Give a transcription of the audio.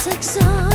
sex on.